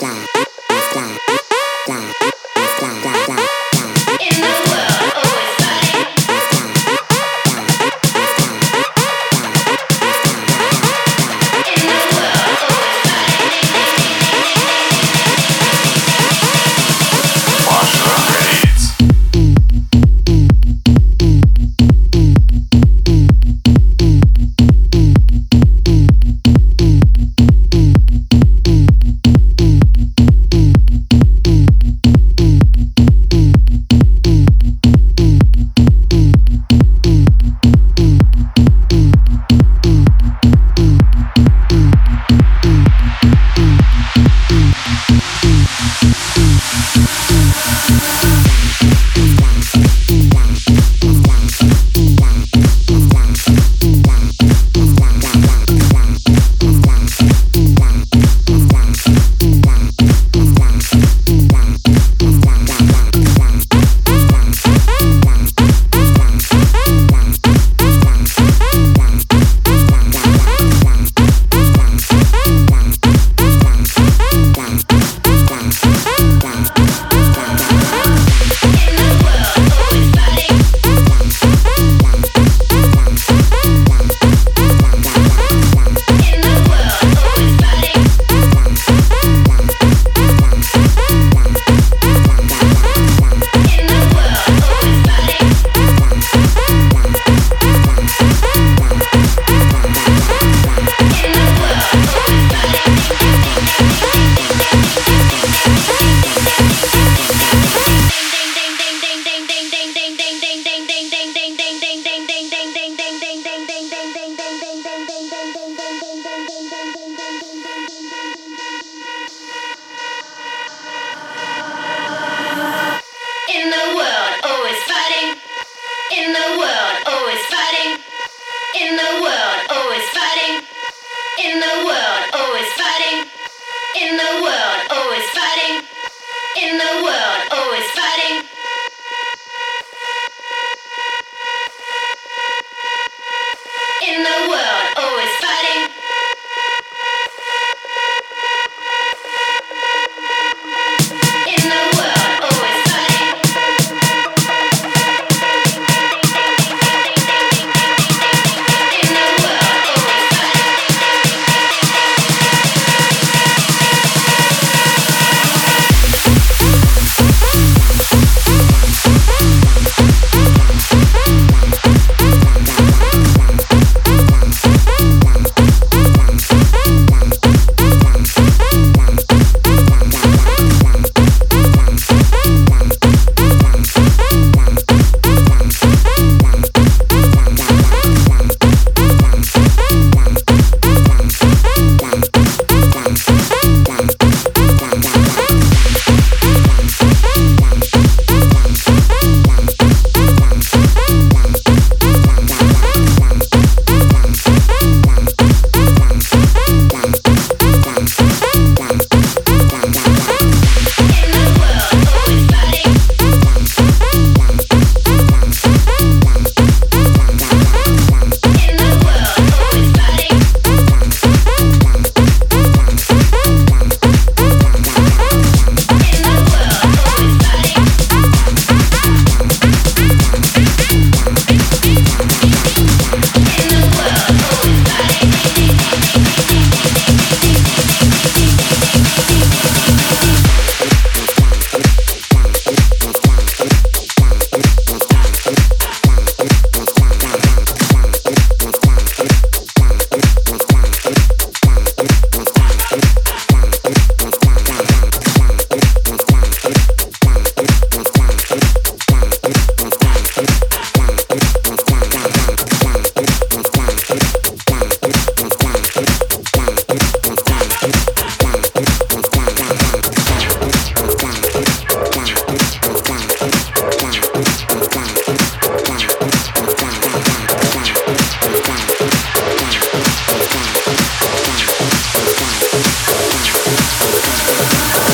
die. In the world, always fighting. In the world, always fighting. In the world, always fighting. In the world, always fighting. In the world, always fighting. In the world, always fighting. In the world, always.